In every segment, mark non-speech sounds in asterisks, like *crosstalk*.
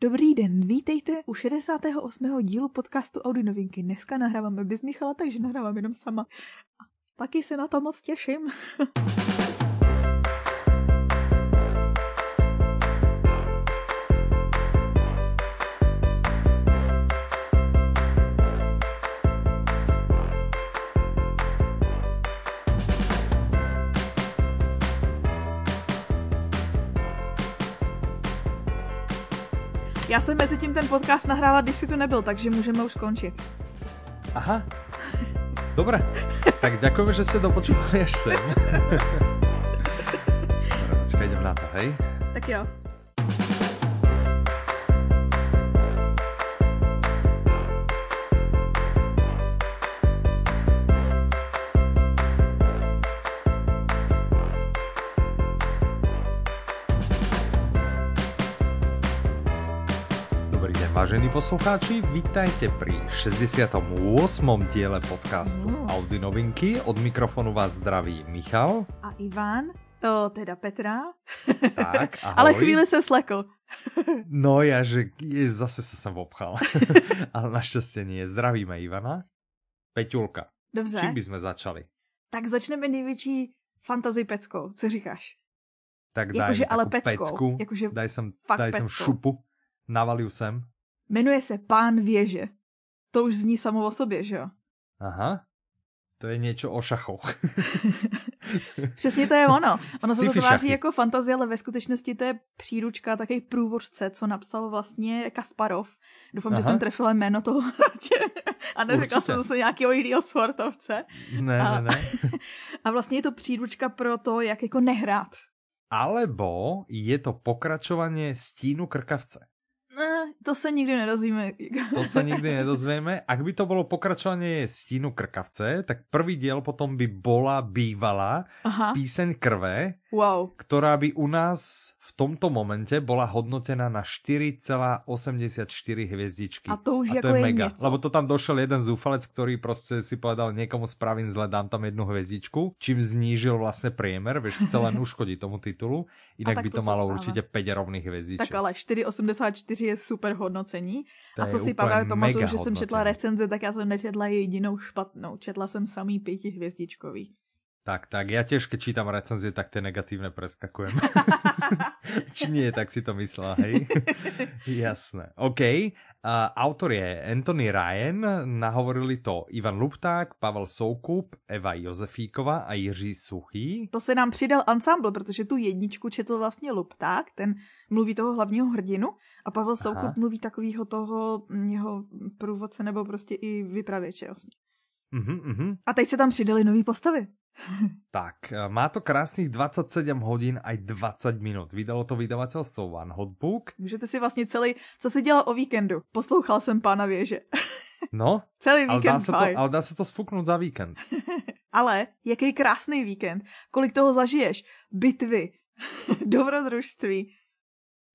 Dobrý den, vítejte u 68. dílu podcastu Audi Novinky. Dneska nahráváme bez Michala, takže nahrávám jenom sama. A taky se na to moc těším. *laughs* Já jsem mezi tím ten podcast nahrála, když si tu nebyl, takže můžeme už skončit. Aha. Dobre, tak ďakujeme, že ste dopočúvali až sem. *laughs* Dobre, počkaj, idem na to, hej? Tak jo. Vážení poslucháči, vítajte pri 68. diele podcastu Mm. Audi Novinky. Od mikrofonu vás zdraví Michal. A Ivan, o, teda Petra, Tak, *laughs* ahoj. ale chvíli se slekl. *laughs* No ja, že je, zase sa sem obchal. *laughs* Ale našťastie nie. Zdravíme Ivana. Peťulka, Dobře, čím by sme začali? tak začneme největší fantasy peckou. Co říkáš? Tak daj Jakože ale peckou, pecku. jakože daj sem, daj sem šupu. Navaliu sem. Jmenuje se Pán věže. To už zní samo o sobě, že jo? Aha. To je niečo o šachoch. *laughs* Přesně to je ono. Ono se to tváří jako fantazie, ale ve skutečnosti to je příručka, takový průvodce, co napsal vlastně Kasparov. Doufám, že Aha. jsem trefila jméno toho hráče. A neřekla jsem zase nějakého jiného sportovce. Ne, A- ne, ne. *laughs* A vlastně je to příručka pro to, jak jako nehrát. Alebo je to pokračovanie Stínu krkavce. Ne, to se nikdy nedozvíme. To sa nikdy nedozvieme. Ak by to bolo pokračovanie Stínu krkavce, tak prvý diel potom by bola bývala Aha, píseň krve, wow. ktorá by u nás v tomto momente bola hodnotená na 4,84 hviezdičky. A to už A jako to je je mega, něco. lebo to tam došel jeden zúfalec, ktorý prostě si povedal niekomu spravím zle, dám tam jednu hviezdičku, čím znížil vlastne priemer, vieš, chcel len *laughs* uškodiť tomu titulu, inak tak by to to malo určite 5 rovných hviezdiček. Tak ale 4,84 je super hodnocení. To a co si právě pamatuju, že jsem četla recenze, tak já jsem nečetla jedinou špatnou. Četla jsem samý pětihvězdičkový. Tak, tak, ja tiež, keď čítam recenzie, tak tie negatívne preskakujem. *laughs* Či nie, tak si to myslela, hej? *laughs* Jasné. OK. A autor je Anthony Ryan, nahovorili to Ivan Lupták, Pavel Soukup, Eva Josefíková a Jiří Suchý. To se nám přidal ansámbl, protože tu jedničku četl vlastně Lupták, ten mluví toho hlavního hrdinu a Pavel Soukup mluví takovýho toho mm, jeho průvodce nebo prostě i vypravěče vlastně. Mhm, mhm. A teď se tam přidali nový postavy. Tak, e, má to krásnych 27 hodín aj 20 minút. Vydalo to vydavateľstvo One Hot Book. Můžete si vlastně celý, co si dělal o víkendu. Poslouchal jsem pána věže. *laughs* No, celý ale dá, víkend sa to, ale dá sa to sfúknuť za víkend. *laughs* Ale jaký krásný víkend. Kolik toho zažiješ. Bitvy, *laughs* dobrodružství.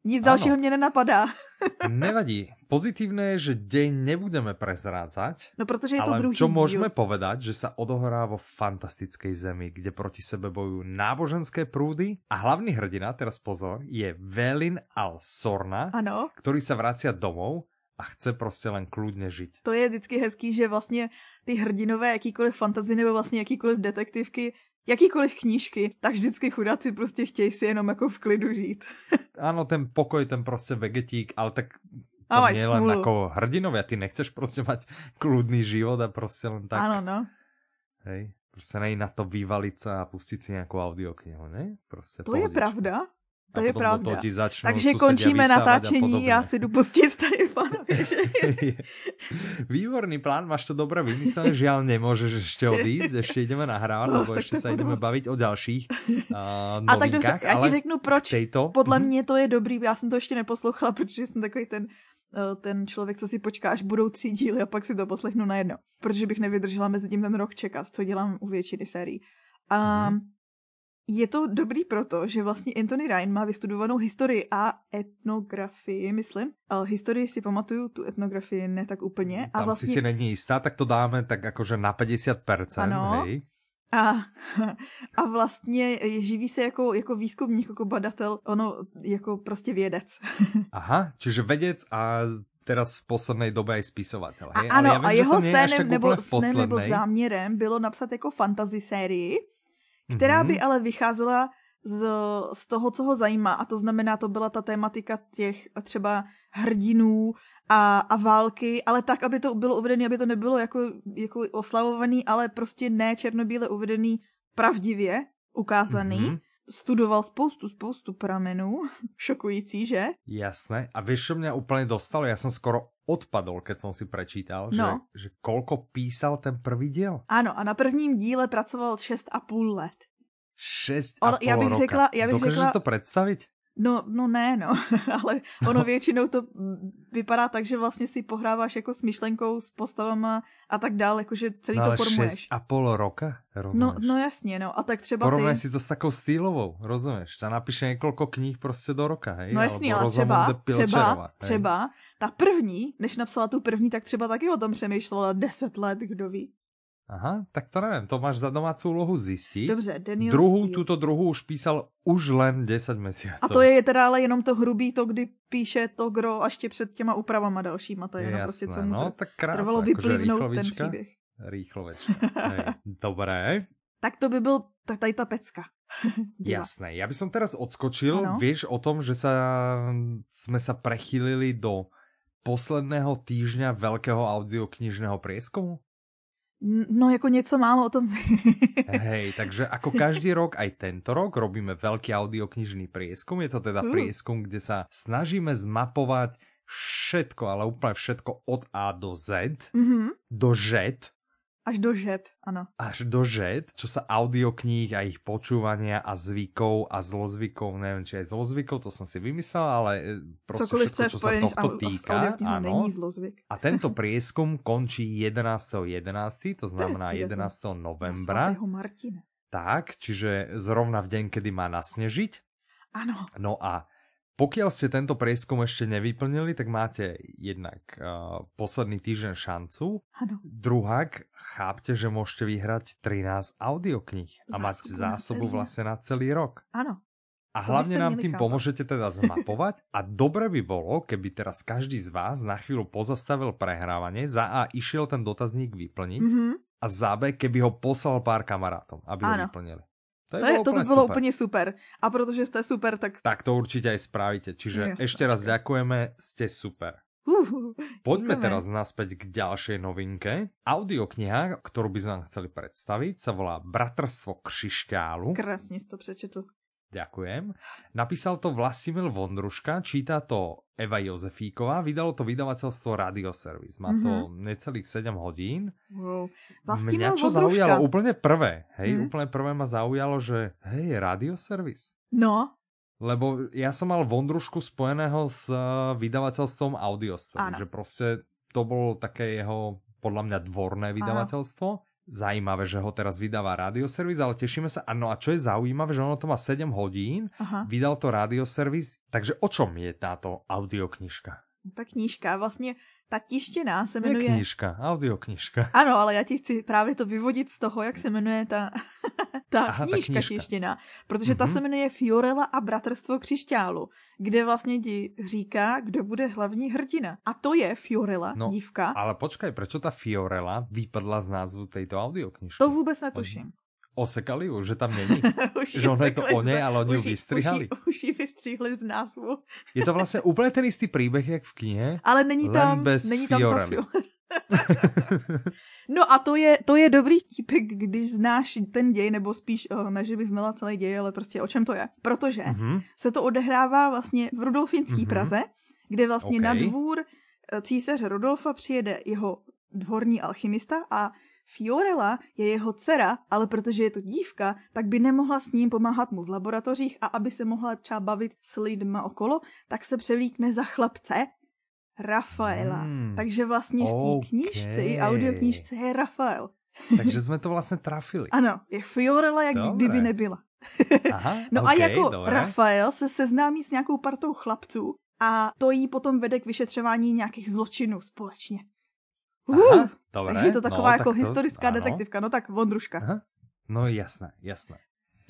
Nic Ano. dalšího mě nenapadá. *laughs* Nevadí. Pozitívne je, že deň nebudeme prezrádzať. No protože je to Ale druhý čo díl. môžeme povedať, že sa odohrá vo fantastickej zemi, kde proti sebe bojujú náboženské prúdy a hlavný hrdina, teraz pozor, je Velin Al-Sorna, Ano, ktorý sa vracia domov a chce prostě len kľudne žiť. to je vždycky hezký, že vlastně ty hrdinové jakýkoliv fantazy nebo vlastně jakýkoliv detektivky, jakýkoliv knížky, tak vždycky chudáci prostě chtějí si jenom jako v klidu žít. *laughs* Áno, ten pokoj, ten prostě vegetík, ale tak to A maj nie len smůlu. ako hrdinovia, ty nechceš prostě mať kľudný život a prostě len tak, Ano, no. hej, prostě nej na to vyvaliť sa a pustiť si nejakú audioknihu, ne? Prostě To je pohodičku. pravda. To a je pravda. ti začnú Takže končíme natáčení, já si jdu pustit tady pána *laughs* věže. Výborný plán, máš to dobre vymyslené, žiaľ odísť, ideme nahrávať, Oh, lebo tak ešte to sa budu ideme moc. baviť o ďalších uh, *laughs* A tak dobře, novinkách, já ti řeknu proč. tejto, Podle mhm, mě to je dobrý, já jsem to ještě neposlouchala, *laughs* protože jsem takový ten, eh, ten člověk, co si počká, až budou tři díly a pak si to poslechnu najednou. Protože bych nevydržela mezi tím ten rok čekat, co dělám u většiny sérií. A Mhm. Je to dobrý proto, že vlastně Anthony Ryan má vystudovanou historii a etnografii, myslím. Ale historii si pamatuju, tu etnografii ne tak úplně. A tam vlastně... si si není jistá, tak to dáme tak akože na 50%, Ano. hej. A, *laughs* a vlastně živí se jako, jako výzkumník, jako badatel, ono jako prostě vědec. *laughs* Aha, čiže vědec a teraz v poslednej době i spisovatel. A, ano, vím, a jeho sénem nebo, snem nebo záměrem bylo napsat jako fantasy sérii, která mm-hmm. by ale vycházela z, z toho, co ho zajímá. A to znamená, to byla ta tématika těch třeba hrdinů a, a války, ale tak, aby to bylo uvedené, aby to nebylo jako, jako oslavovaný, ale prostě ne černobíle uvedený pravdivě, ukázaný. Mm-hmm. Studoval spoustu, spoustu pramenů. *laughs* Šokující, že? Jasné. A víš, co mě úplně dostalo? Já jsem skoro odpadl, keď jsem si prečítal, no. že, že kolko písal ten první díl. Ano, a na prvním díle pracoval 6,5 let. 6,5 já bych roka. Řekla, já bych Dokážeš řekla, to představit? No, no ne, no, *laughs* ale ono *laughs* většinou to vypadá tak, že vlastně si pohráváš jako s myšlenkou, s postavama a tak dále, jakože celý no, to formuješ. a pol roka, rozumíš? No, no jasně, no, a tak třeba Porovnaj ty... si to s takou stýlovou, rozumíš? Ta napíše několik knih prostě do roka, hej? No jasně, ale třeba, třeba, třeba, ta první, než napsala tu první, tak třeba taky o tom přemýšlela deset let, kdo ví. Aha, tak to nevím, to máš za domácí úlohu zjistit. Dobře, Daniel Druhou, Steele. tuto druhou už písal už len 10 měsíců. A to je teda ale jenom to hrubý, to kdy píše to gro a ještě před těma úpravama dalšíma, to je jenom prostě, co mu no, tak krása, trvalo vyplivnout ten příběh. Rýchlovečka, *laughs* dobré. Tak to by byl tak tady ta pecka. *laughs* Jasné, já bych teraz odskočil, ano? víš o tom, že sa, jsme sa prechylili do posledného týždňa veľkého audioknižného prieskumu? No jako něco málo o tom. *laughs* Hej, takže ako každý rok, aj tento rok robíme veľký audioknižný prieskum. Je to teda prieskum, kde sa snažíme zmapovať všetko, ale úplne všetko od A do Z, mm -hmm. do Z, Až do žet, ano. Až do žet, čo sa audiokníh a ich počúvania a zvykov a zlozvykov, neviem, či aj zlozvykov, to som si vymyslel, ale proste Cokoliv všetko, čo sa tohto týka. Áno. A tento *laughs* prieskum končí 11.11., 11., to znamená 11. novembra. Martina. Tak, čiže zrovna v deň, kedy má nasnežiť. Áno. No a pokiaľ ste tento prieskum ešte nevyplnili, tak máte jednak uh, posledný týždeň šancu. Ano. Druhák, chápte, že môžete vyhrať 13 audiokníh a máte zásobu vlastne na celý rok. Áno. A hlavne nám tým chápať. pomôžete teda zmapovať a dobre by bolo, keby teraz každý z vás na chvíľu pozastavil prehrávanie, za A išiel ten dotazník vyplniť mm -hmm. a za B, keby ho poslal pár kamarátom, aby ano. ho vyplnili. To, to, je, to by bylo super. úplně super. A protože jste super, tak... Tak to určitě aj spravíte. Čiže Jasne, ešte raz ďakujeme, ste super. Uh, Poďme ďakujeme. teraz naspäť k ďalšej novinke. Audiokniha, ktorú by sme vám chceli predstaviť, sa volá Bratrstvo křišťálu. Krásne si to přečetl. Ďakujem. Napísal to Vlastimil Vondruška, číta to Eva Jozefíková, vydalo to vydavateľstvo Radioservice. Má to mm -hmm. necelých 7 hodín. Wow. Vlastimil Mňa čo Vondruška. zaujalo úplne prvé, hej, mm. úplne prvé ma zaujalo, že hej, Radioservice. No. Lebo ja som mal Vondrušku spojeného s eh, vydavateľstvom Audiostory, že proste to bolo také jeho podľa mňa dvorné vydavateľstvo. Ano zajímavé, že ho teraz vydáva Radioservis, ale tešíme sa. Ano a čo je zaujímavé, že ono to má 7 hodín, Aha. vydal to Radioservis, takže o čom je táto audioknižka? Ta knížka vlastně ta tištěná se jmenuje... Je knížka, audioknížka. *laughs* Ano, ale já ti chci právě to vyvodit z toho, jak se jmenuje ta, *laughs* ta, Aha, knížka, ta knížka tištěná. Protože mm-hmm. ta mhm. se jmenuje Fiorella a Bratrstvo křišťálu, kde vlastně ti říká, kdo bude hlavní hrdina. A to je Fiorella, no, dívka. Ale počkej, proč ta Fiorella vypadla z názvu této audioknižky? To vůbec netuším osekali už, že tam není. *laughs* že ono je to o nej, ale oni ju vystrihali. Už, už ji vystřihli z názvu. je to vlastně úplně ten istý příběh, jak v knihe, ale není tam, bez není tam Fiorelli. no a to je, to je dobrý típek, když znáš ten děj, nebo spíš, oh, ne, že bych znala celý děj, ale prostě o čem to je. Protože mm-hmm. se to odehrává vlastně v Rudolfinské mm-hmm. Praze, kde vlastně okay. na dvůr eh, císaře Rudolfa přijede jeho dvorní alchymista a Fiorella je jeho dcera, ale protože je to dívka, tak by nemohla s ním pomáhat mu v laboratořích a aby se mohla třeba bavit s lidma okolo, tak se převlíkne za chlapce Rafaela. Hmm, Takže vlastně v té okay. knížce i audioknížce je Rafael. Takže jsme to vlastně trafili. *laughs* ano, je Fiorella, jak Dobre. kdyby nebyla. Aha, *laughs* no okay, a jako dobré. Rafael se seznámí s nějakou partou chlapců a to jí potom vede k vyšetřování nějakých zločinů společně. Aha, dobré, takže je to taková no, jako tak to, historická ano. detektivka, no tak Vondruška. Aha. No jasné, jasné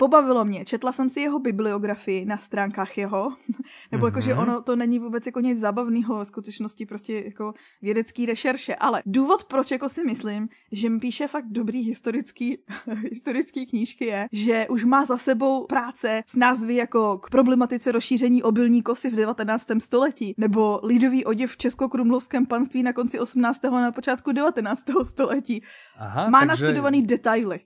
pobavilo mě. Četla jsem si jeho bibliografii na stránkách jeho, *laughs* nebo mm-hmm. jakože ono to není vůbec jako nic zábavného, v skutečnosti prostě jako vědecký rešerše, ale důvod, proč jako si myslím, že mi píše fakt dobrý historický, *laughs* historický knížky je, že už má za sebou práce s názvy jako k problematice rozšíření obilní kosy v 19. století, nebo lidový oděv v Českokrumlovském panství na konci 18. a na počátku 19. století. Aha, má takže... nastudovaný detaily.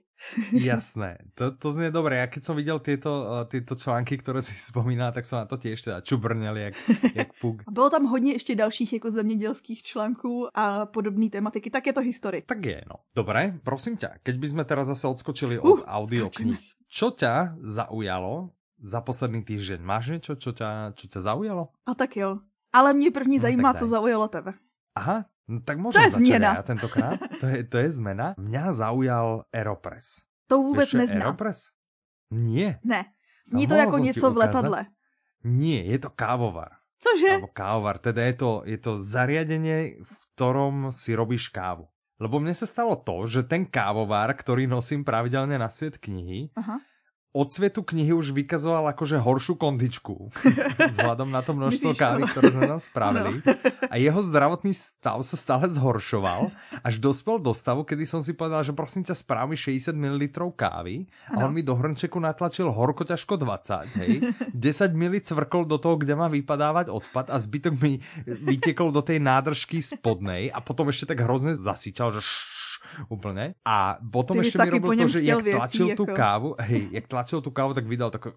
Jasné, to, to znie dobré. Ja keď som videl tieto, uh, tieto články, ktoré si *laughs* spomíná, tak som na to tiež teda čubrnel, jak, jak puk. A bylo tam hodně ještě dalších jako zemědělských článků a podobné tematiky, tak je to historik. Tak je, no. Dobré, prosím ťa, keď by sme teraz zase odskočili od uh, audiokníh, čo ťa zaujalo za posledný týždeň? Máš niečo, čo ťa, čo ťa zaujalo? A tak jo. Ale mě první no, zajímá, co zaujalo tebe. Aha, No, tak môžem to je změna. ja tentokrát. To je, to je zmena. Mňa zaujal Aeropress. To vůbec Víš, neznám. Aeropress? Nie. Ne. Zní to jako něco v letadle. Nie, je to kávovar. Cože? Alebo kávovar. Teda je to, je to zariadenie, v ktorom si robíš kávu. Lebo mne sa stalo to, že ten kávovar, ktorý nosím pravidelne na svet knihy, Aha od svetu knihy už vykazoval akože horšiu kondičku. *laughs* Vzhľadom na to množstvo kávy, ktoré sme tam spravili. No. A jeho zdravotný stav sa stále zhoršoval, až dospel do stavu, kedy som si povedal, že prosím ťa správ mi 60 ml kávy a on mi do hrnčeku natlačil horko ťažko 20, hej. *laughs* 10 ml cvrkol do toho, kde má vypadávať odpad a zbytok mi vytekol do tej nádržky spodnej a potom ešte tak hrozne zasičal, že úplne. A potom Ty ešte mi robil to, že jak tlačil tú kávu, hej, jak tlačil tú kávu, tak vydal takové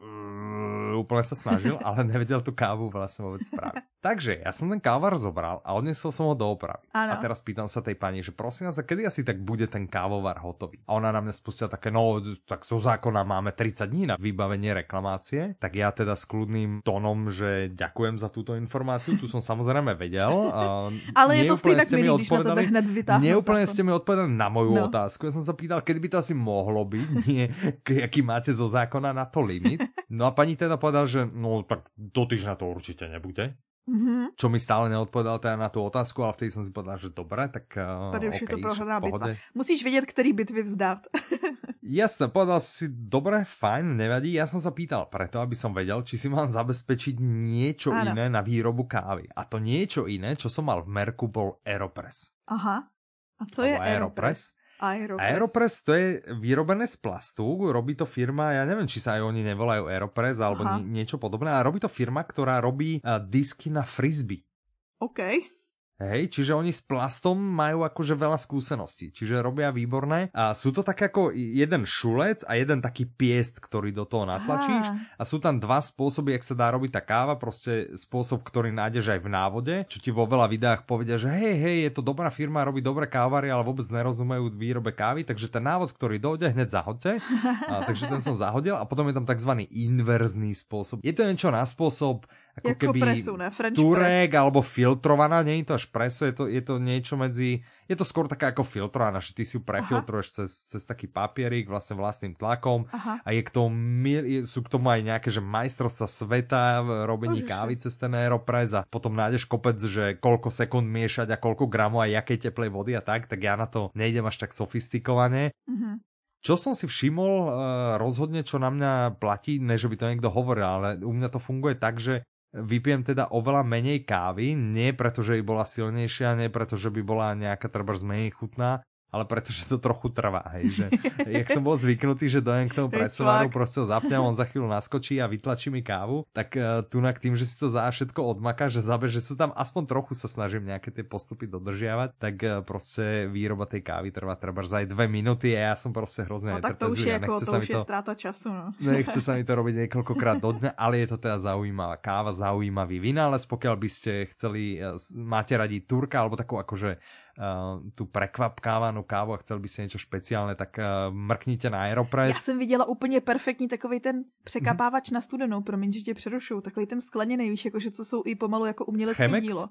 úplne sa snažil, *laughs* ale nevedel tú kávu vlastne vôbec spraviť. Takže ja som ten kávar zobral a odnesol som ho do opravy. Ano. A teraz pýtam sa tej pani, že prosím vás, kedy asi tak bude ten kávovar hotový? A ona na mňa spustila také, no tak zo zákona máme 30 dní na vybavenie reklamácie, tak ja teda s kľudným tónom, že ďakujem za túto informáciu, tu som samozrejme vedel. *laughs* ale je to stejně milý, když na tebe hned vytáhnu Neúplne ste mi odpovedali na moju no. otázku. Ja som sa pýtal, kedy by to asi mohlo byť, *laughs* nie, aký máte zo zákona na to limit. No a pani teda povedal, že no tak do týždňa to určite nebude. Mm-hmm. Čo mi stále neodpovedal teda na tú otázku, ale vtedy som si povedal, že dobré, tak uh, Tady už okay, je to prohraná bitva. Musíš vědět, který bitvy vzdát. *laughs* Jasné, povedal si, dobre, fajn, nevadí. Ja som sa pýtal preto, aby som vedel, či si mám zabezpečiť niečo ano. iné na výrobu kávy. A to niečo iné, čo som mal v merku, bol Aeropress. Aha. A co je Aeropress? Aeropress? Aeropress. Aeropress to je vyrobené z plastu, robí to firma, ja neviem, či sa aj oni nevolajú Aeropress alebo ni niečo podobné, ale robí to firma, ktorá robí uh, disky na frisbee. OK. Hej, čiže oni s plastom majú akože veľa skúseností, čiže robia výborné. A sú to tak ako jeden šulec a jeden taký piest, ktorý do toho natlačíš. Aha. A sú tam dva spôsoby, jak sa dá robiť tá káva. Proste spôsob, ktorý nájdeš aj v návode, čo ti vo veľa videách povedia, že hej, hej, je to dobrá firma, robí dobré kávary, ale vôbec nerozumejú výrobe kávy, takže ten návod, ktorý dojde, hneď zahoďte. A, takže ten som zahodil a potom je tam tzv. inverzný spôsob. Je to niečo na spôsob ako jako keby presu, ne? French turek press. alebo filtrovaná, nie je to až preso, je to, je to niečo medzi, je to skôr taká ako filtrovaná, že ty si ju prefiltruješ cez, cez taký papierik vlastne vlastným tlakom Aha. a je k tomu, sú k tomu aj nejaké, že majstrovstva sveta v robení Bože. kávy cez ten Aeropress a potom nájdeš kopec, že koľko sekúnd miešať a koľko gramov a jakej teplej vody a tak, tak ja na to nejdem až tak sofistikovane. Uh-huh. Čo som si všimol, eh, rozhodne, čo na mňa platí, ne že by to niekto hovoril, ale u mňa to funguje tak, že vypijem teda oveľa menej kávy, nie preto, že by bola silnejšia, nie preto, že by bola nejaká trebárs menej chutná, ale pretože to trochu trvá, hej, že jak som bol zvyknutý, že dojem k tomu presovaru, proste ho zapňam, on za chvíľu naskočí a vytlačí mi kávu, tak uh, tu na tým, že si to za všetko odmaká, že zabe, že sú tam aspoň trochu sa snažím nejaké tie postupy dodržiavať, tak uh, proste výroba tej kávy trvá treba za aj dve minúty a ja som proste hrozne no, tak to už je, ako, to už je to, stráta času, no. Nechce sa mi to robiť niekoľkokrát do dňa, ale je to teda zaujímavá káva, zaujímavý vynález, pokiaľ by ste chceli, uh, máte radi turka alebo takú akože tu prekvapkávanú kávu a chcel by si něco špeciálne, tak uh, mrknite na Aeropress. Já jsem viděla úplně perfektní takový ten překapávač mm-hmm. na studenou, promiň, že tě přerušu, takový ten skleněný, víš, jakože co jsou i pomalu jako umělecké Chemex? dílo.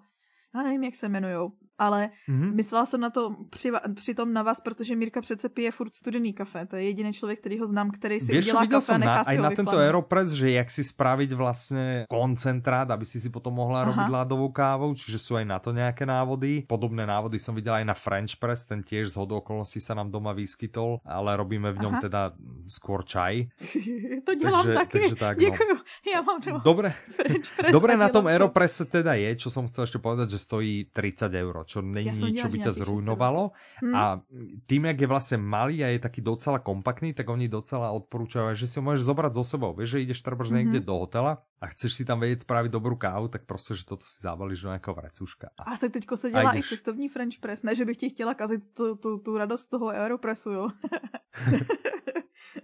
Já nevím, jak se jmenujou. ale mm-hmm. myslela jsem na to při, přitom na vás, protože Mírka přece pije furt studený kafe. To je jediný člověk, který ho znám, který si Vieš, udělá kafe a nechá na, aj na tento Aeropress, že jak si spraviť vlastně koncentrát, aby si si potom mohla Aha. robiť ľadovou kávu, čiže sú aj na to nějaké návody. Podobné návody som videla aj na French Press, ten tiež z okolností sa nám doma vyskytol, ale robíme v ňom Aha. teda skôr čaj. *laughs* to dělám takže, taky. Takže tak, Děkuju. No. Ja mám doma Dobre, Dobre na tom Aeropresse teda je, čo som chcel ešte povedať, že stojí 30 eur, čo není ja nič, čo by ťa zrujnovalo. Hmm. A tým, jak je vlastne malý a je taký docela kompaktný, tak oni docela odporúčajú, že si ho môžeš zobrať so sebou. Vieš, že ideš trebárs mm-hmm. niekde do hotela a chceš si tam vedieť spraviť dobrú kávu, tak prostě, že toto si zabalíš do nějakého vrecuška. A, a tak teďko se dělá i cestovní French press, ne, že bych ti chtěla kazit tu, tu, tu radost toho Aeropressu, jo. *laughs*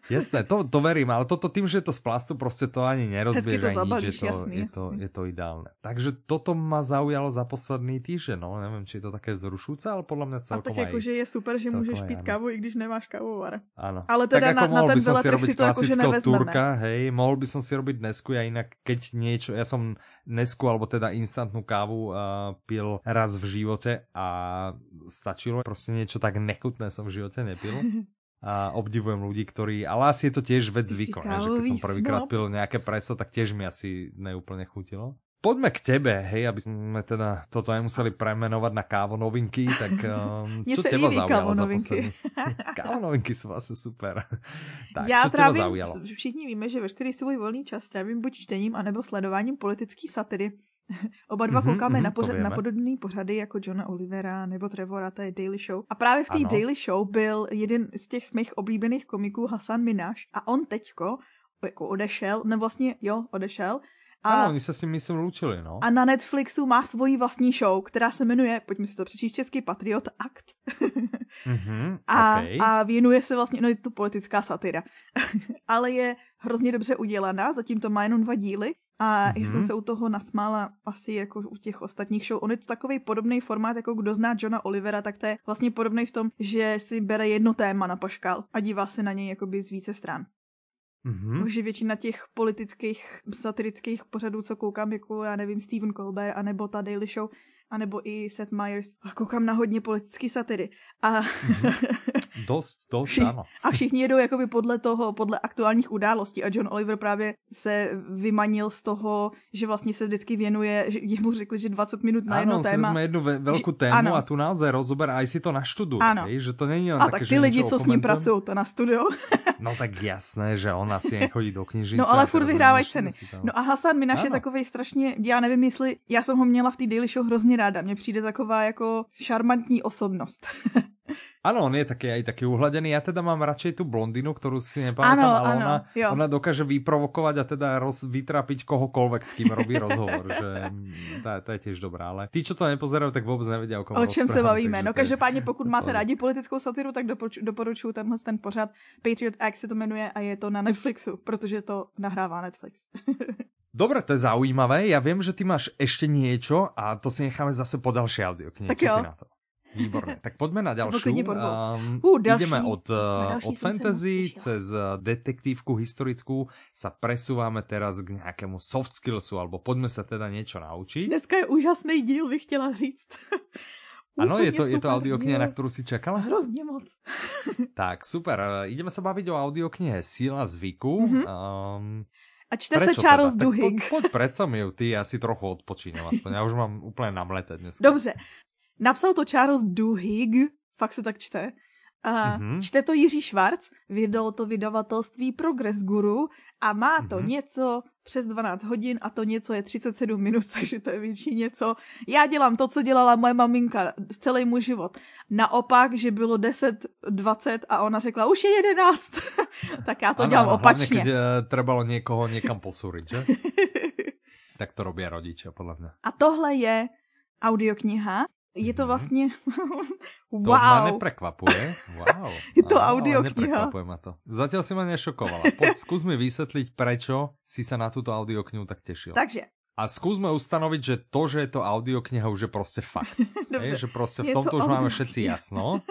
Jasné, to, to verím, ale toto tým, že je to z plastu, prostě to ani nerozběž, to ani nič, je to, jasný, je, to, je to ideálne. Takže toto ma zaujalo za posledný týždeň, no, nevím, či je to také vzrušující, ale podle mě celkom A tak jakože je super, že můžeš pít kávu, i když nemáš kávovar. Ano. Ale teda tak na, na ten veletrh si to jakože nevezmeme. Turka, hej, mohl by som si robiť nesku, ja inak keď niečo, ja som nesku alebo teda instantnú kávu uh, pil raz v živote a stačilo, prostě niečo tak nechutné som v živote nepil. *laughs* a obdivujem ľudí, ktorí, ale asi je to tiež vec zvyku, že keď som prvýkrát pil nejaké preso, tak tiež mi asi neúplne chutilo. Poďme k tebe, hej, aby sme teda toto aj museli premenovať na kávo novinky, tak *laughs* um, čo teba zaujalo za poslední? *laughs* kávo novinky sú vlastne super. tak, Já čo trávím, teba zaujalo? všichni víme, že veškerý svůj volný čas trávím buď čtením, anebo sledováním politické satiry. *laughs* Oba dva mm-hmm, koukáme mm-hmm, na, pořad, na podobné pořady jako Johna Olivera nebo Trevora, to je Daily Show. A právě v té Daily Show byl jeden z těch mých oblíbených komiků Hasan Minaš a on teďko jako odešel, ne vlastně, jo, odešel. A, ano, oni se s ním myslím loučili, no. A na Netflixu má svoji vlastní show, která se jmenuje, pojďme si to přečíst český, Patriot Act. mm-hmm, *laughs* a, okay. a věnuje se vlastně, no je to politická satyra, *laughs* ale je hrozně dobře udělaná, zatím to má jenom dva díly a mm-hmm. já jsem mhm. se u toho nasmála asi jako u těch ostatních show. On je to takový podobný formát, jako kdo zná Johna Olivera, tak to je vlastně podobný v tom, že si bere jedno téma na paškal a dívá se na něj jakoby z více stran. Mm-hmm. Takže většina těch politických, satirických pořadů, co koukám, jako já nevím, Stephen Colbert, anebo ta Daily Show, anebo i Seth Meyers. A koukám na hodně politické satiry. A mm-hmm. *laughs* Dost, dost, Vši- ano. A všichni jedou jakoby podle toho, podle aktuálních událostí a John Oliver právě se vymanil z toho, že vlastně se vždycky věnuje, že jemu řekli, že 20 minut na jedno ano, téma. Ano, jednu velkou tému ano. a tu naozaj rozober a si to naštuduj, ano. Hej, že to není A tak ty lidi, co s ním pracují, to na studio. *laughs* no tak jasné, že on asi nechodí do knižnice. No ale furt vyhrávají ceny. No a Hasan Minaš je takový strašně, já nevím, jestli, já jsem ho měla v té Daily Show hrozně ráda, mně přijde taková jako šarmantní osobnost. *laughs* Áno, on je taký aj taký uhladený. Ja teda mám radšej tú blondinu, ktorú si nepamätám, ale ano, ona, ona dokáže vyprovokovať a teda roz, vytrapiť kohokoľvek, s kým robí rozhovor. že to, to je tiež dobrá, ale tí, čo to nepozerajú, tak vôbec nevedia, o kom O čem se bavíme. No každopádně, pokud máte rádi politickou satiru, tak doporučuji tenhle ten pořad. Patriot Act se to jmenuje a je to na Netflixu, protože to nahrává Netflix. *laughs* Dobre, to je zaujímavé. Ja viem, že ty máš ešte niečo a to si necháme zase po ďalšej audioknihe. Tak jo. Na to? Výborné. Tak pojďme na další. Um, uh, další. Ideme od, uh, od fantasy cez uh, detektívku historickú sa presúvame teraz k nějakému soft skillsu, alebo pojďme se teda něco naučit. Dneska je úžasný díl, bych chtěla říct. *laughs* Ano, je to, je to audiokniha, na kterou si čekala? Hrozně moc. *laughs* tak, super. Ideme se bavit o audioknihe Síla zvyku. Mm-hmm. Um, a čte Prečo se Charles teda? Duhigg. Tak pojď, pojď mi ju ty, já si trochu odpočínem aspoň. Já už mám úplně namleté dnes. Dobře, Napsal to Charles Duhigg, fakt se tak čte. A mm-hmm. čte to Jiří Švarc, vydalo to vydavatelství Progress Guru a má to mm-hmm. něco přes 12 hodin a to něco je 37 minut, *laughs* takže to je větší něco. Já dělám to, co dělala moje maminka celý můj život. Naopak, že bylo 10, 20 a ona řekla, už je 11. *laughs* tak já to ano, dělám opačně. Hlavně, když eh, trebalo někoho někam posurit, že? *laughs* tak to robí rodiče, podle mě. A tohle je audiokniha, je to mhm. vlastně... *laughs* wow. To ma neprekvapuje. Wow. *laughs* Je to audiokniha. ma to. Zatiaľ si ma nešokovala. Poď, skús mi vysvetliť, prečo si sa na túto audioknihu tak tešil. Takže. A skúsme ustanoviť, že to, že je to audiokniha už je prostě fakt. *laughs* Dobře. Je, že prostě v tomto to už máme všetci jasno.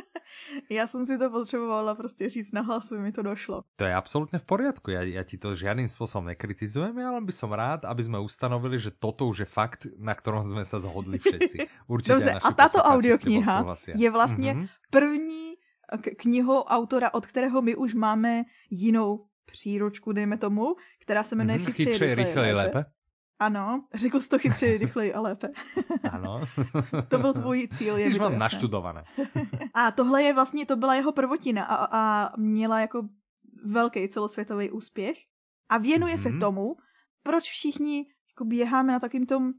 Já jsem si to potřebovala prostě říct na hlas, mi to došlo. To je absolutně v poriadku, ja, ja ti to žádným způsobem nekritizujem, ale by som rád, aby jsme ustanovili, že toto už je fakt, na ktorom jsme se zhodli všetci. *laughs* Určitě Dobře, a tato audiokniha je vlastně mm-hmm. první knihou autora, od kterého my už máme jinou příručku, dejme tomu, která se jmenuje mm-hmm, rychleji, rychleji lépe. lépe. Ano, řekl jsi to chytřeji, rychleji a lépe. *laughs* Ano. *laughs* to byl tvůj cíl. Je Když mám naštudované. *laughs* a tohle je vlastně, to byla jeho prvotina a, a měla jako velký celosvětový úspěch a věnuje mm-hmm. se mhm. tomu, proč všichni jako běháme na takým tom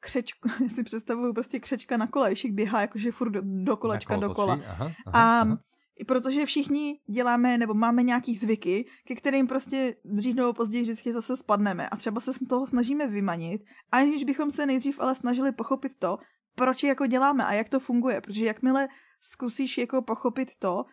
křečku, já si představuju prostě křečka na kole, všich běhá jakože furt do, do kolečka, dokola. Aha, aha, a aha. Protože všichni děláme nebo máme nějaký zvyky, ke kterým prostě dřív nebo později vždycky zase spadneme a třeba se z toho snažíme vymanit, aniž bychom se nejdřív ale snažili pochopit to, proč je jako děláme a jak to funguje, protože jakmile zkusíš jako pochopit to,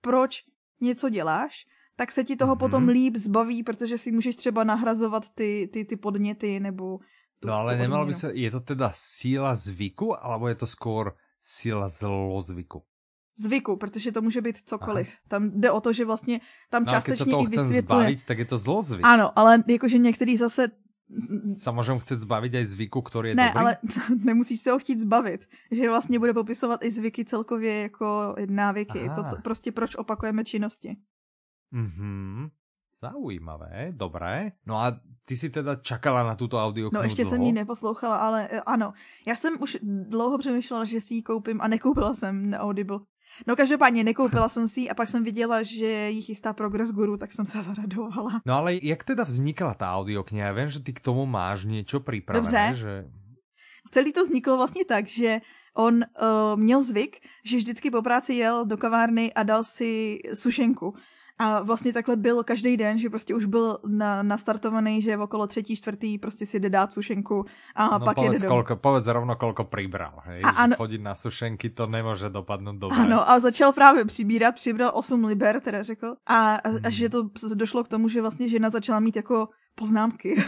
proč něco děláš, tak se ti toho mm-hmm. potom líp zbaví, protože si můžeš třeba nahrazovat ty, ty, ty podněty nebo No ale nemalo by se, je to teda síla zvyku, alebo je to skôr síla zlozvyku? Zvyku, protože to může být cokoliv. Aha. Tam jde o to, že vlastně tam no, částečně i vysvětluje. Zbaviť, tak je to zlozvyk. Ano, ale jakože některý zase sa môžem chcieť zbaviť aj zvyku, ktorý je ne, dobrý? ale *laughs* nemusíš se ho chtít zbavit. Že vlastně bude popisovat i zvyky celkově jako návyky. Aha. To, co, prostě proč opakujeme činnosti. Mhm. Zaujímavé, dobré. No a ty si teda čakala na tuto audio No ještě dlouho? jsem ji neposlouchala, ale uh, ano. Já jsem už dlouho přemýšlela, že si ji koupím a nekoupila jsem na Audible. No každopádně nekoupila jsem si a pak jsem viděla, že ji chystá Progress Guru, tak jsem se zaradovala. No ale jak teda vznikla ta audiokniha? Já vím, že ty k tomu máš něco připravené, Dobře. že... Celý to vzniklo vlastně tak, že on uh, měl zvyk, že vždycky po práci jel do kavárny a dal si sušenku. A vlastně takhle byl každý den, že prostě už byl na, nastartovaný, že v okolo třetí, čtvrtý prostě si jde dát sušenku a no, pak povedz, jede domů. Kolko, povedz rovno, kolko přibral. Hej? A ano, chodit na sušenky to nemůže dopadnout dobře. Ano, a začal právě přibírat, přibral 8 liber, teda řekl. A, a, hmm. a že to došlo k tomu, že vlastně žena začala mít jako poznámky.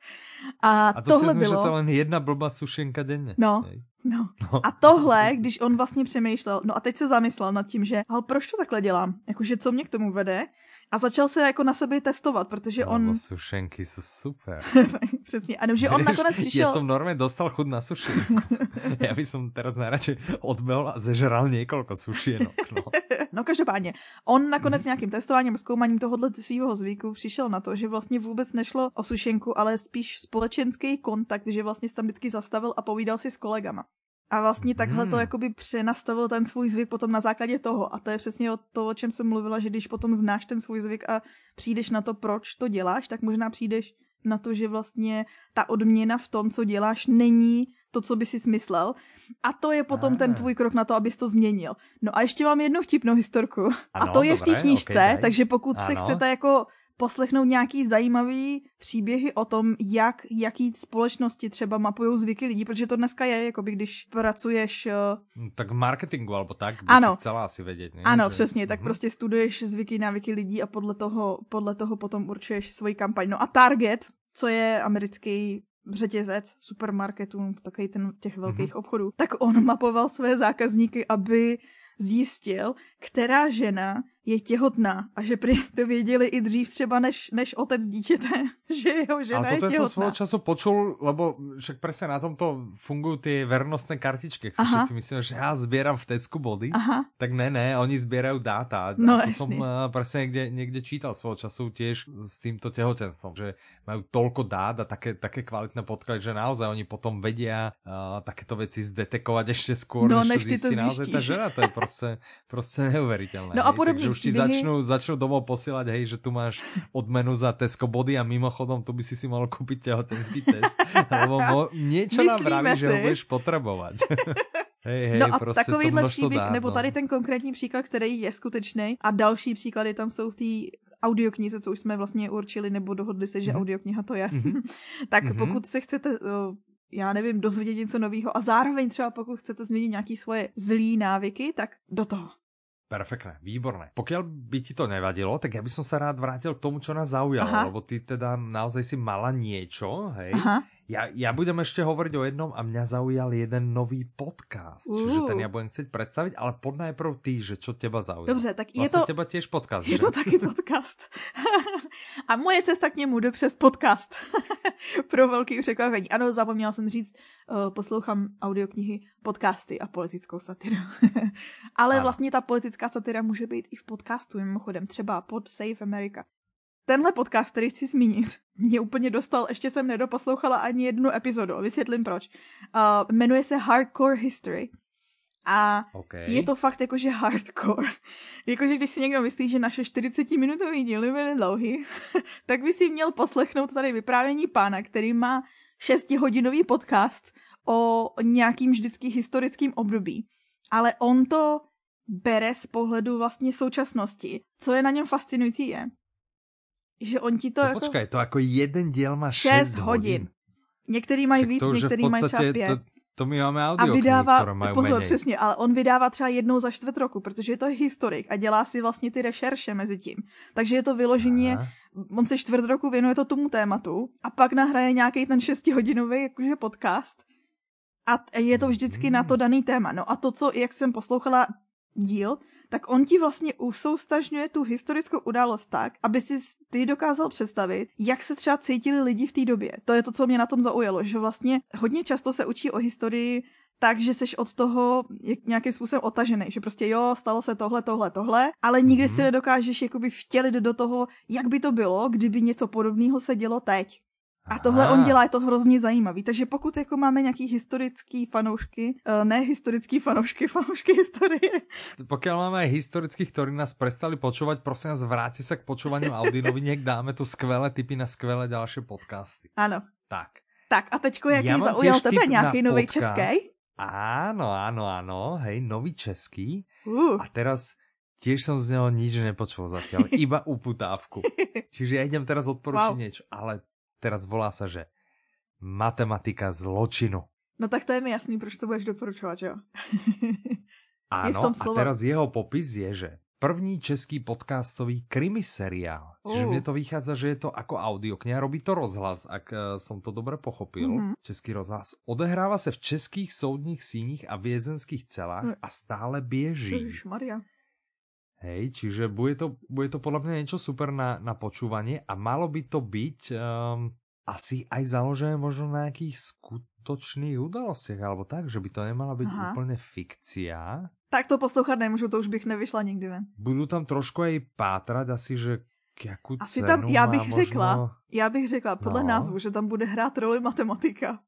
*laughs* a, a to tohle si bylo... že to jen jedna blbá sušenka denně. No? No. no. A tohle, *laughs* když on vlastně přemýšlel, no a teď se zamyslel nad tím, že ale proč to takhle dělám? Jakože co mě k tomu vede? A začal se jako na sebe testovat, protože no, on... sušenky jsou super. *laughs* Přesně. A že on nakonec přišel... Já jsem normálně dostal chud na sušenku. *laughs* Já bych som teraz najradšej odbehol a zežral několik sušenok. No. *laughs* no každopádně, on nakonec mm. nějakým testováním, zkoumáním tohohle svého zvyku přišel na to, že vlastně vůbec nešlo o sušenku, ale spíš společenský kontakt, že vlastně se tam vždycky zastavil a povídal si s kolegama. A vlastně takhle hmm. to jakoby přenastavil ten svůj zvyk potom na základě toho. A to je přesně o to, o čem jsem mluvila, že když potom znáš ten svůj zvyk a přijdeš na to, proč to děláš, tak možná přijdeš na to, že vlastně ta odměna v tom, co děláš, není to, co by si smyslel. A to je potom ten tvůj krok na to, abys to změnil. No a ještě mám jednu vtipnou historku. Ano, a to je dobré, v té knížce, okay, takže pokud ano. se chcete jako poslechnout nějaký zajímavý příběhy o tom, jak, jaký společnosti třeba mapují zvyky lidí, protože to dneska je, jako by když pracuješ... Uh... Tak v marketingu, alebo tak, by ano. si chcela asi vědět, ne? Ano, že... přesně, tak uh-huh. prostě studuješ zvyky, návyky lidí a podle toho, podle toho potom určuješ svoji kampaň. No a Target, co je americký řetězec supermarketů, takový ten těch velkých uh-huh. obchodů, tak on mapoval své zákazníky, aby zjistil, která žena je těhotná a že prý *laughs* to věděli i dřív třeba než, než otec dítěte, *laughs* že jeho žena Ale toto je těhotná. jsem svého času počul, lebo však přesně na tomto fungují ty vernostné kartičky, jak si Aha. všetci myslí, že já sbírám v Tesku body, Aha. tak ne, ne, oni sbírají dáta. No, a to jsem uh, presne někde, někde čítal svého času tiež s týmto tehotenstvom, že majú toľko dát a také, také kvalitné podklady, že naozaj oni potom vedia uh, takéto veci zdetekovať ešte skôr, no, než, než to zjistí naozaj ta žena. To je prostě, *laughs* prostě neuveriteľné. No a podobně už ti začnú, začnú domov posielať, hej, že tu máš odmenu za Tesco body a mimochodom tu by si si mal kúpiť tehotenský test, lebo mo, niečo nám vraví, že ho budeš potřebovat. *laughs* Hej, hej, no a prostě takovýhle příběh, dá, nebo no. tady ten konkrétní příklad, který je skutečný a další příklady tam jsou v té audioknize, co už jsme vlastně určili, nebo dohodli se, že mm-hmm. audiokniha to je. Mm-hmm. *laughs* tak mm-hmm. pokud se chcete já nevím, dozvědět něco nového a zároveň třeba pokud chcete změnit nějaké svoje zlý návyky, tak do toho. Perfektné, výborné. Pokiaľ by ti to nevadilo, tak ja by som sa rád vrátil k tomu, čo nás zaujalo, Aha. lebo ty teda naozaj si mala niečo, hej? Aha. Ja, ja budem ešte hovoriť o jednom a mňa zaujal jeden nový podcast, uh. čiže ten ja budem chcieť predstaviť, ale pod najprv ty, že čo teba zaujalo. Dobře, tak vlastne je to... teba tiež podcast, Je že? to taky podcast. *laughs* a moje cesta k němu jde přes podcast. *laughs* Pro velký překvapení. Ano, zapomněla jsem říct, uh, poslouchám audioknihy, podcasty a politickou satiru. *laughs* ale ano. vlastně ta politická satira může být i v podcastu, mimochodem, třeba pod Save America. Tenhle podcast, který chci zmínit, *laughs* mě úplně dostal, ještě jsem nedoposlouchala ani jednu epizodu, vysvětlím proč. Uh, jmenuje se Hardcore History. A okay. je to fakt jakože hardcore. *laughs* jakože když si někdo myslí, že naše 40-minutový díly byly dlouhý, *laughs* tak by si měl poslechnout tady vyprávění pána, který má 6-hodinový podcast o nějakým vždycky historickým období. Ale on to bere z pohledu vlastně současnosti. Co je na něm fascinující je, že on ti to no jako... Počkaj, to jako jeden díl má 6, 6 hodin. hodin. Některý mají víc, některý mají třeba 5. To, to my máme audio a vydává, které mají pozor, menej. přesně, ale on vydává třeba jednou za čtvrt roku, protože je to historik a dělá si vlastně ty rešerše mezi tím. Takže je to vyloženě, Aha. on se čtvrt roku věnuje to tomu tématu a pak nahraje nějaký ten šestihodinový jakože podcast a je to vždycky hmm. na to daný téma. No a to, co, jak jsem poslouchala díl, tak on ti vlastně usoustažňuje tu historickou událost tak, aby si ty dokázal představit, jak se třeba cítili lidi v té době. To je to, co mě na tom zaujalo, že vlastně hodně často se učí o historii tak, že seš od toho nějakým způsobem otažený, že prostě jo, stalo se tohle, tohle, tohle, ale nikdy mm-hmm. si nedokážeš jakoby vtělit do toho, jak by to bylo, kdyby něco podobného se dělo teď. A tohle Aha. on dělá, je to hrozně zajímavý. Takže pokud jako máme nějaký historický fanoušky, uh, ne historický fanoušky, *laughs* fanoušky historie. Pokud máme historických, ktorí nás prestali počúvať, prosím vás, vráťte sa k počúvaniu Audinovi, dáme tu skvelé tipy na skvelé ďalšie podcasty. Ano. Tak. Tak a teďko, jaký ja zaujal tebe nějaký nový český? Áno, áno, áno, hej, nový český. Uh. A teraz tiež som z neho nič nepočul zatiaľ, *laughs* iba uputávku. *laughs* Čiže ja idem teraz odporučiť wow. niečo, ale teraz volá sa, že matematika zločinu. No tak to je mi jasný, proč to budeš doporučovat, jo? *laughs* Áno, a teraz jeho popis je, že první český podcastový krimi seriál. Uh. Čiže mne to vychádza, že je to ako audiokniha, robí to rozhlas, ak uh, som to dobre pochopil. Uh -huh. Český rozhlas. Odehráva se v českých soudních síních a vězenských celách uh. a stále běží. Maria. Hej, čiže bude to, bude to podľa mňa niečo super na, na počúvanie a malo by to byť um, asi aj založené možno na nejakých skutočných udalostiach, alebo tak, že by to nemala byť Aha. úplne fikcia. Tak to poslouchat nemůžu, to už bych nevyšla nikdy ven. Budú tam trošku aj pátrať asi, že jakou Asi tam, já bych možno... řekla, já bych řekla podle no. názvu, že tam bude hrát roli matematika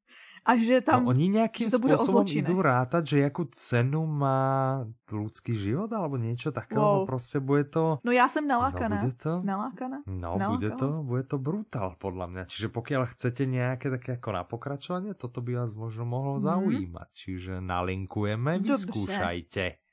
a že tam... No, oni nějakým způsobem idú rátať, že jakou cenu má ľudský život alebo niečo takého, wow. no prostě bude to... No já jsem nalákaná. No, bude to... Nalákaná? No, nalákaná. bude to, bude to brutál podľa mňa. Čiže pokiaľ chcete nejaké také ako na pokračovanie, toto by vás možno mohlo mm. zaujímať. Čiže nalinkujeme, vyskúšajte. Dobře.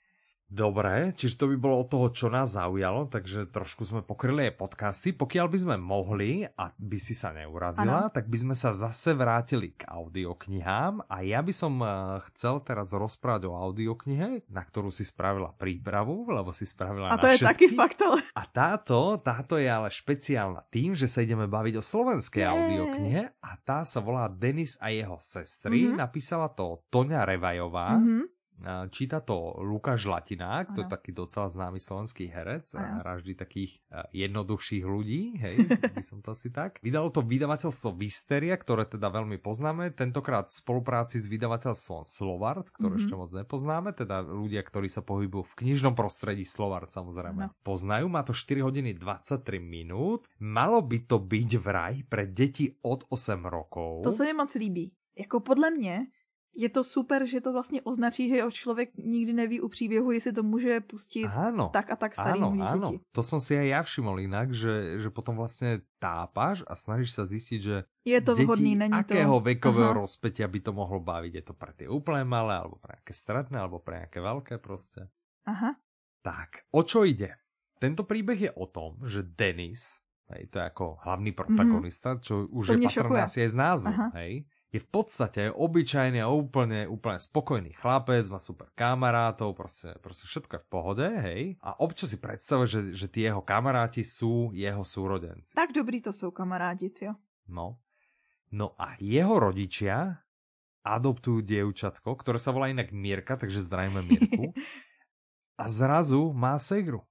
Dobre, čiže to by bolo od toho, čo nás zaujalo, takže trošku sme pokryli aj podcasty. Pokiaľ by sme mohli, a by si sa neurazila, ano. tak by sme sa zase vrátili k audioknihám a ja by som eh, chcel teraz rozprávať o audioknihe, na ktorú si spravila prípravu, lebo si spravila A to je všetky. taký fakt, ale... A táto, táto je ale špeciálna tým, že sa ideme baviť o slovenskej yeah. audioknihe a tá sa volá Denis a jeho sestry. Mm -hmm. Napísala to Toňa Revajová. Mm -hmm Číta to Lukáš Latinák, ano. to je taký docela známy slovenský herec a raždí takých jednoduchších ľudí, hej, *laughs* by som to asi tak. Vydalo to vydavateľstvo Visteria, ktoré teda veľmi poznáme, tentokrát v spolupráci s vydavateľstvom Slovart, ktoré mm-hmm. ešte moc nepoznáme, teda ľudia, ktorí sa pohybujú v knižnom prostredí Slovart samozrejme ano. poznajú. Má to 4 hodiny 23 minút. Malo by to byť vraj pre deti od 8 rokov. To se mi moc líbí. Jako podle mě je to super, že to vlastně označí, že člověk nikdy neví u příběhu, jestli to může pustit áno, tak a tak starým áno, áno. To som si aj ja všimol inak, že, že potom vlastně tápaš a snažíš sa zistiť, že je to vhodný, není akého to... vekového rozpetia by to mohlo baviť. Je to pre tie úplne malé, alebo pre nejaké stredné, alebo pre nejaké veľké proste. Aha. Tak, o čo ide? Tento príbeh je o tom, že Denis, hej, to je ako hlavný protagonista, mm-hmm. čo už to je patrné asi aj z názvu, Aha. hej, je v podstate obyčajný a úplne, úplne spokojný chlapec, má super kamarátov, proste, proste všetko je v pohode, hej. A občas si predstavuje, že, že tí jeho kamaráti sú jeho súrodenci. Tak dobrý to sú kamarádi, jo. No. No a jeho rodičia adoptujú dievčatko, ktoré sa volá inak Mirka, takže zdravíme Mirku. *laughs* a zrazu má segru.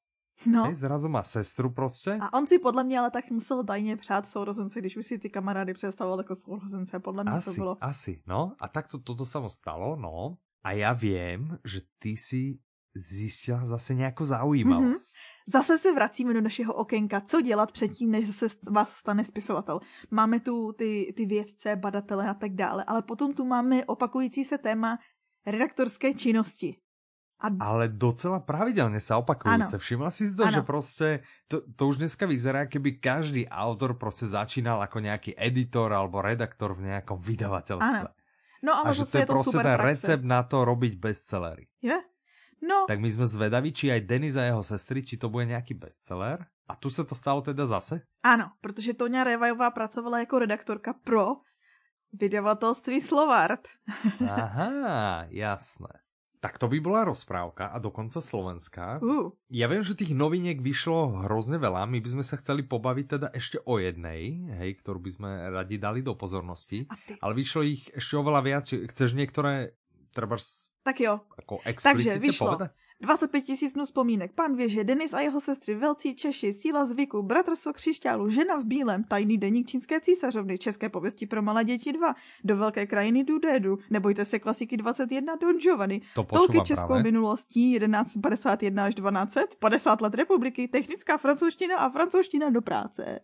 No. Hej, zrazu má sestru prostě. A on si podle mě ale tak musel tajně přát sourozence, když už si ty kamarády představoval jako sourozence. Podle mě asi, to bylo. Asi, no. A tak to, toto sa mu stalo, no. A já vím, že ty si zjistila zase nějakou zaujímavosť. Mm-hmm. Zase se vracíme do našeho okénka. Co dělat předtím, než zase vás stane spisovatel? Máme tu ty, ty vědce, badatele a tak dále, ale potom tu máme opakující se téma redaktorské činnosti. A... Ale docela pravidelně se opakujúce. Všimla si to, ano. že prostě to, to už dneska vyzerá, keby každý autor prostě začínal jako nějaký editor alebo redaktor v nějakom vydavatelstve. Ano. No a, a že to je, to prostě ten praxe. recept na to robiť bestsellery. Je? No. Tak my jsme zvedaví, či aj Denis a jeho sestry, či to bude nějaký bestseller. A tu se to stalo teda zase? Ano, protože Toňa Revajová pracovala jako redaktorka pro vydavatelství Slovart. *laughs* Aha, jasné. Tak to by bola rozprávka a dokonca slovenská. Uh. Ja viem, že tých noviniek vyšlo hrozne veľa. My by sme sa chceli pobaviť teda ešte o jednej, hej, ktorú by sme radi dali do pozornosti. Ale vyšlo ich ešte oveľa viac. Chceš niektoré treba tak jo. Ako Takže vyšlo. Povedať? 25 tisíc dnů vzpomínek, pan věže, Denis a jeho sestry, velcí Češi, síla zvyku, bratrstvo křišťálu, žena v bílém, tajný deník čínské císařovny, české pověsti pro malé děti 2, do velké krajiny Dudédu, nebojte se klasiky 21 Don Giovanni, to tolky českou právě. minulostí 1151 až 1200, 50 let republiky, technická francouzština a francouzština do práce.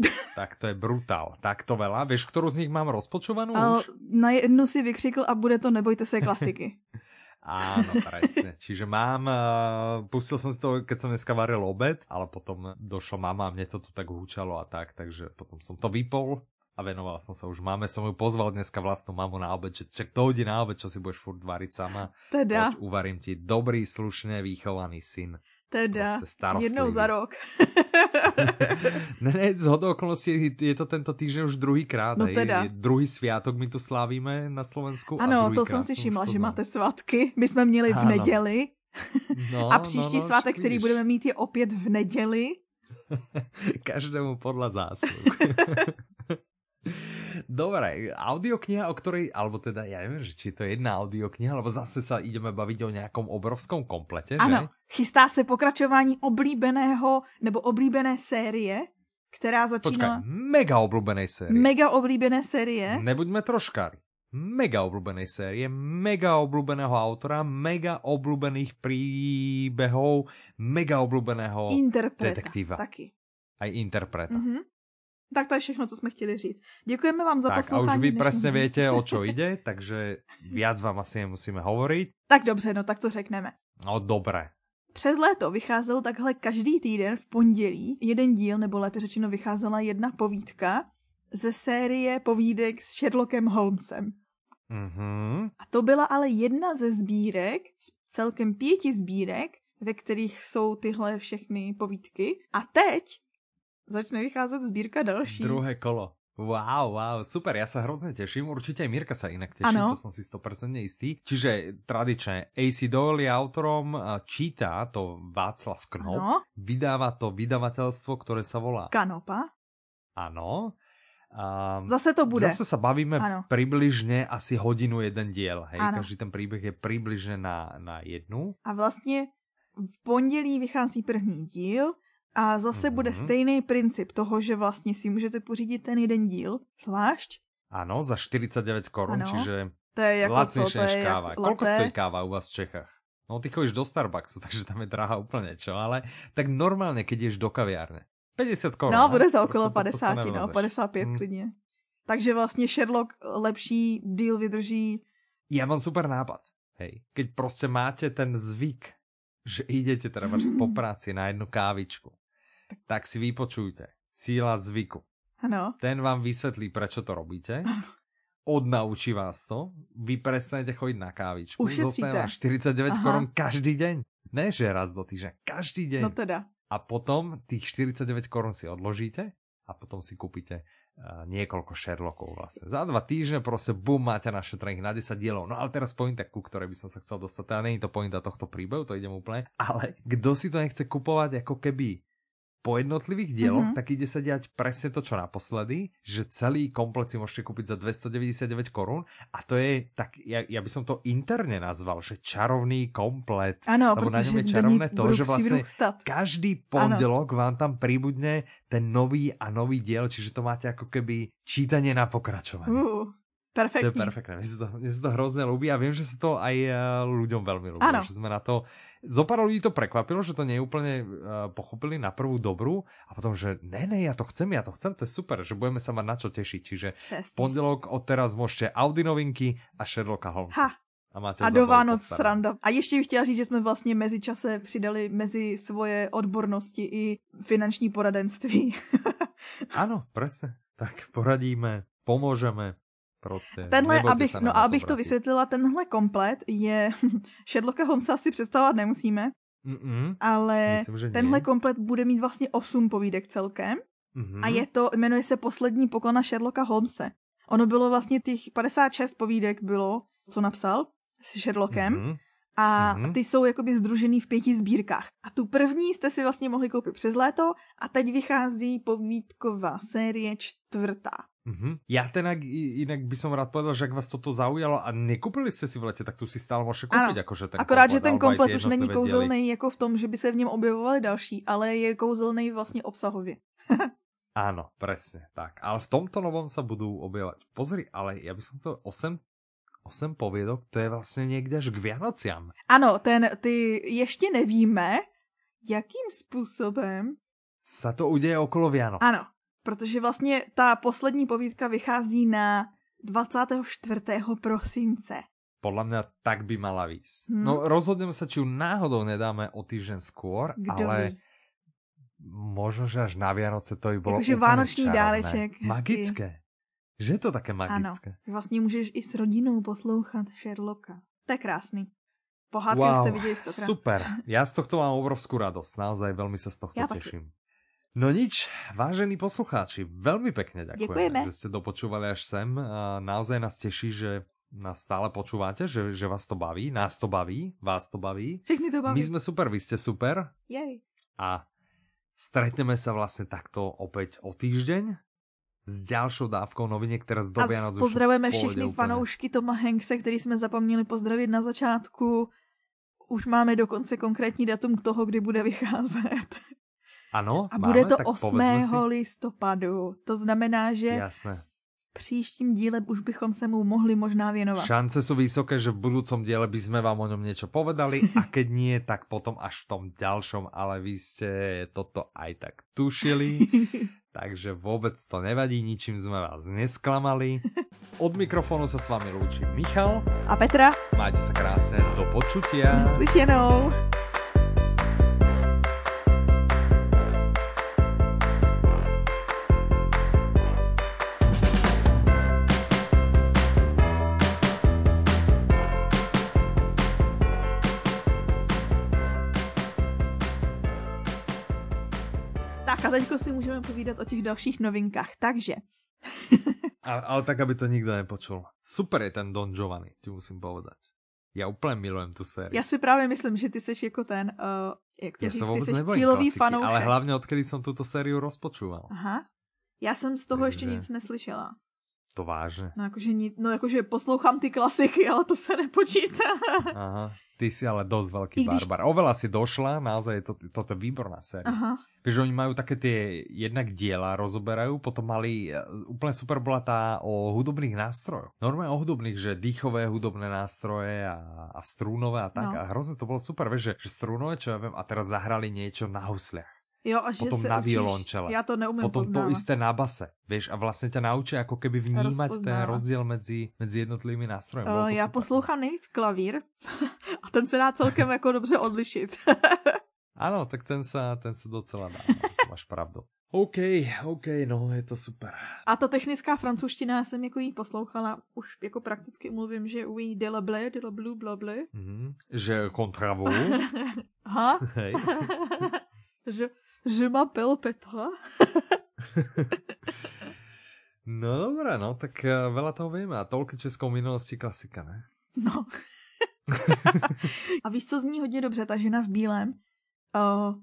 *laughs* tak to je brutál. Tak to veľa. Vieš, ktorú z nich mám rozpočovanú už? Na jednu si vykřikl a bude to nebojte se klasiky. *laughs* Áno, presne. Čiže mám, uh, pustil som si to, keď som dneska varil obed, ale potom došla mama a mne to tu tak húčalo a tak, takže potom som to vypol a venoval som sa už máme, som ju pozval dneska vlastnú mamu na obed, že čak to hodí na obed, čo si budeš furt variť sama. Teda. Uvarím ti dobrý, slušne vychovaný syn. Teda, jednou za rok. *laughs* ne, ne, z okolností je to tento týždeň už druhýkrát. No teda. Je druhý sviatok my tu slávíme na Slovensku. Ano, to jsem si všimla, že máte svátky. My jsme měli v ano. neděli. No, a příští no, no, svátek, který budeme mít, je opět v neděli. *laughs* Každému podle zásluh. *laughs* Dobre, audiokniha, o ktorej, alebo teda ja neviem, že či to je jedna audiokniha, alebo zase sa ideme baviť o nejakom obrovskom komplete, Ano, chystá se pokračování oblíbeného, nebo oblíbené série, která začíná... Počkaj, mega oblíbené série. Mega oblíbené série. Nebuďme troškári. Mega obľúbenej série, mega obľúbeného autora, mega obľúbených príbehov, mega obľúbeného Interpreta, detektíva. Taky. Aj interpreta. Mm-hmm. Tak to je všechno, co jsme chtěli říct. Děkujeme vám za tak, poslouchání. a už vy přesně větě, o čo ide, *laughs* takže viac vám asi nemusíme hovoriť. Tak dobře, no tak to řekneme. No dobré. Přes léto vycházel takhle každý týden v pondělí jeden díl, nebo lépe řečeno vycházela jedna povídka ze série povídek s Sherlockem Holmesem. Mm-hmm. A to byla ale jedna ze sbírek, z celkem pěti sbírek, ve kterých jsou tyhle všechny povídky. A teď začne vycházet sbírka další. Druhé kolo. Wow, wow, super, ja sa hrozne teším, určite aj Mirka sa inak teší, ano. to som si 100% istý. Čiže tradične AC Doyle je autorom, číta to Václav Knop, ano. vydáva to vydavateľstvo, ktoré sa volá... Kanopa. Áno. Um, zase to bude. Zase sa bavíme ano. približne asi hodinu jeden diel, hej? Ano. Každý ten príbeh je približne na, na jednu. A vlastně v pondělí vychází první díl, a zase mm-hmm. bude mhm. stejný princip toho, že vlastně si můžete pořídit ten jeden díl, zvlášť. Ano, za 49 korun, čiže to je jako lacnejšie než káva. Koľko stojí káva u vás v Čechách? No ty chodíš do Starbucksu, *laughs* takže tam je drahá úplně čo, ale tak normálně, keď ješ do kaviárne. 50 korun. No, bude to okolo 50, to no, 55 hmm. klidně. Takže vlastně Sherlock lepší deal vydrží. Já mám super nápad. Hej, keď prostě máte ten zvyk, že idete teda po práci na jednu kávičku tak si vypočujte. Síla zvyku. Ano. Ten vám vysvetlí, prečo to robíte. Odnaučí vás to. Vy prestanete chodiť na kávičku. Ušetříte. Zostane 49 korun každý deň. Ne, že raz do týždňa. Každý deň. No teda. A potom tých 49 korun si odložíte a potom si kúpite uh, niekoľko Sherlockov vlastne. Za dva týždne proste bum, máte našetrených na 10 dielov. No ale teraz pointa, ku ktorej by som sa chcel dostať. Teda není to pointa tohto príbehu, to idem úplne. Ale kto si to nechce kupovať ako keby po jednotlivých dieloch, mm-hmm. tak ide sa diať presne to, čo naposledy, že celý komplet si môžete kúpiť za 299 korún a to je, tak ja, ja by som to interne nazval, že čarovný komplet. Ano, lebo na ňom je čarovné to, že vlastne každý pondelok ano. vám tam príbudne ten nový a nový diel, čiže to máte ako keby čítanie na pokračovanie. Uh. Perfektní. To je perfektné. Mně se to, mně se to hrozně líbí a vím, že se to aj eh, ľuďom velmi líbí. Ano. Že jsme na to... Zopár ľudí to prekvapilo, že to neúplně uh, pochopili na prvú dobru a potom, že ne, ne, ja to chcem, ja to chcem, to je super, že budeme sa mať na čo tešiť. Čiže Přesný. pondelok od teraz môžete Audi novinky a Sherlocka Holmesa. Ha. A, máte a do Vánoc sranda. A ještě bych chtěla říct, že jsme vlastně mezi čase přidali mezi svoje odbornosti i finanční poradenství. *laughs* ano, presne. Tak poradíme, pomůžeme, Prostě. Tenhle, abych, no a abych to vysvětlila, tenhle komplet je, *laughs* Sherlocka Holmesa si představovat nemusíme, Mm-mm. ale Myslím, tenhle nie. komplet bude mít vlastně 8 povídek celkem mm-hmm. a je to, jmenuje se Poslední poklona Sherlocka Holmese. Ono bylo vlastně těch 56 povídek bylo, co napsal s Sherlockem mm-hmm. a mm-hmm. ty jsou jakoby združený v pěti sbírkách. A tu první jste si vlastně mohli koupit přes léto a teď vychází povídková série čtvrtá. Mm-hmm. Ja ten inak by som rád povedal, že ak vás toto zaujalo a nekúpili ste si v lete, tak tu si stále môžete kúpiť. Akože ten Akorát, komplet, že ten komplet už není kouzelný jako v tom, že by se v něm objevovali další, ale je kouzelný vlastně obsahově. *laughs* Áno, presne tak. Ale v tomto novom sa budú objevať. Pozri, ale ja by som chcel 8 8 povědok, to je vlastně někde až k Vianociam. Ano, ten, ty ještě nevíme, jakým způsobem sa to uděje okolo Vianoc. Ano, protože vlastně ta poslední povídka vychází na 24. prosince. Podle mě tak by mala víc. Hmm. No rozhodneme se, či ju náhodou nedáme o týždeň skôr, Kdo ale ví? možno, že až na Vianoce to by bylo Takže vánoční čarovné. dáreček. Hezky. Magické. Že je to také magické. Ano, vlastně můžeš i s rodinou poslouchat Sherlocka. To je krásný. Pohádky wow, jste viděli stokrát. Super. Já z tohto mám obrovskou radost. Naozaj velmi se z tohto Já těším. Taky. No nič, vážení poslucháči, veľmi pekne ďakujem, Děkujeme. že ste dopočúvali až sem. Naozaj nás teší, že nás stále počúvate, že, že vás to baví, nás to baví, vás to baví. Všechny to baví. My sme super, vy ste super. Jej. A stretneme sa vlastne takto opäť o týždeň s ďalšou dávkou noviniek, teraz do Vianoc pozdravujeme všechny úplně. fanoušky Toma Hankse, který jsme zapomněli pozdravit na začátku. Už máme dokonce konkrétní datum toho, kdy bude vycházet. Ano, A máme, bude to 8. Si... listopadu. To znamená, že Jasné. příštím díle už bychom se mu mohli možná věnovat. Šance jsou vysoké, že v budoucím díle by sme vám o něm něco povedali a keď nie, tak potom až v tom ďalšom, ale vy jste toto aj tak tušili. *laughs* takže vůbec to nevadí, ničím jsme vás nesklamali. Od mikrofonu se s vámi loučí Michal a Petra. Majte se krásně, do počutia. Naslyšenou. Teďko si můžeme povídat o těch dalších novinkách. Takže. ale, ale tak, aby to nikdo nepočul. Super je ten Don Giovanni, ti musím povedať. Já úplně milujem tu sérii. Já si právě myslím, že ty jsi jako ten, uh, jak to Já říct, ty jsi cílový fanoušek. Ale hlavně odkedy jsem tuto sériu rozpočúval. Aha. Já jsem z toho Takže... ještě nic neslyšela. To vážně. No jakože, no jakože poslouchám ty klasiky, ale to se nepočítá. Aha. Ty si ale dosť veľký když... barbar. Oveľa si došla, naozaj je to, toto výborná séria. Aha. Víš, oni majú také tie jednak diela, rozoberajú, potom mali, e, úplne super bola tá o hudobných nástrojoch. Normálne o hudobných, že dýchové hudobné nástroje a, a strúnové a tak. No. A hrozně to bolo super, vieš, že, že strúnové, čo ja viem, a teraz zahrali niečo na husliach. Jo, a že potom se na violončele. Já to neumím Potom poznávat. to isté na base, vieš, a vlastně tě naučí jako keby vnímat ten rozdíl mezi, mezi jednotlivými nástroji. Uh, já super. poslouchám nejvíc klavír *laughs* a ten se dá celkem jako dobře odlišit. *laughs* ano, tak ten se, ten se docela dá, no, máš pravdu. *laughs* OK, OK, no, je to super. A ta technická francouzština, já jsem jako jí poslouchala, už jako prakticky mluvím, že oui, de la blé, de la bleu, bla blé. Mm. Že kontravu. Aha. Hej. Že, m'appelle Petra. *laughs* no dobré, no, tak uh, veľa toho vieme. A toľko českou minulosti klasika, ne? No. a víš, co zní hodně dobře, ta žena v bílém? Uh,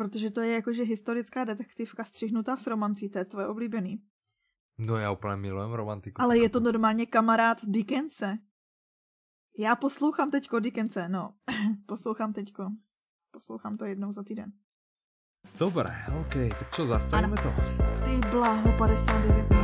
Protože to je jakože historická detektivka střihnutá s romancí, to je tvoje oblíbený. No já úplně milujem romantiku. Ale je to normálně kamarád Dickense. Já poslouchám teďko Dickense, no. *clears throat* poslouchám teďko. Poslouchám to jednou za týden. Dobré, OK, tak čo, zastavíme to? Ty bláho, 59